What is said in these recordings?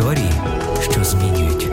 Історії, що змінюють.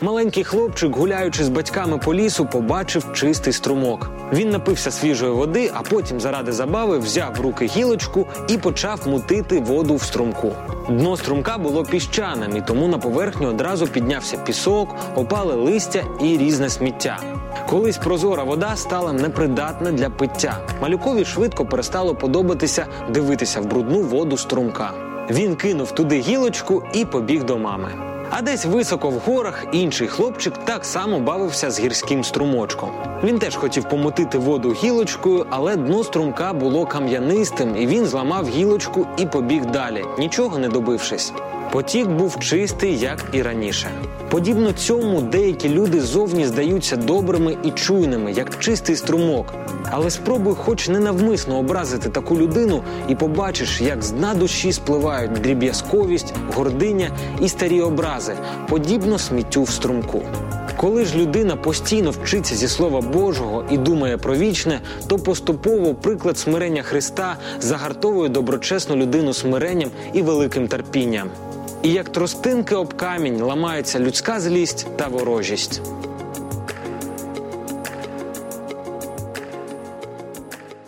Маленький хлопчик, гуляючи з батьками по лісу, побачив чистий струмок. Він напився свіжої води, а потім, заради забави, взяв в руки гілочку і почав мутити воду в струмку. Дно струмка було піщаним, і тому на поверхню одразу піднявся пісок, опали листя і різне сміття. Колись прозора вода стала непридатна для пиття. Малюкові швидко перестало подобатися дивитися в брудну воду струмка. Він кинув туди гілочку і побіг до мами. А десь високо в горах інший хлопчик так само бавився з гірським струмочком. Він теж хотів помутити воду гілочкою, але дно струмка було кам'янистим, і він зламав гілочку і побіг далі, нічого не добившись. Потік був чистий, як і раніше. Подібно цьому, деякі люди зовні здаються добрими і чуйними, як чистий струмок. Але спробуй, хоч ненавмисно образити таку людину, і побачиш, як з дна душі спливають дріб'язковість, гординя і старі образи, подібно сміттю в струмку. Коли ж людина постійно вчиться зі слова Божого і думає про вічне, то поступово приклад смирення Христа загартовує доброчесну людину смиренням і великим терпінням. І як тростинки об камінь ламається людська злість та ворожість.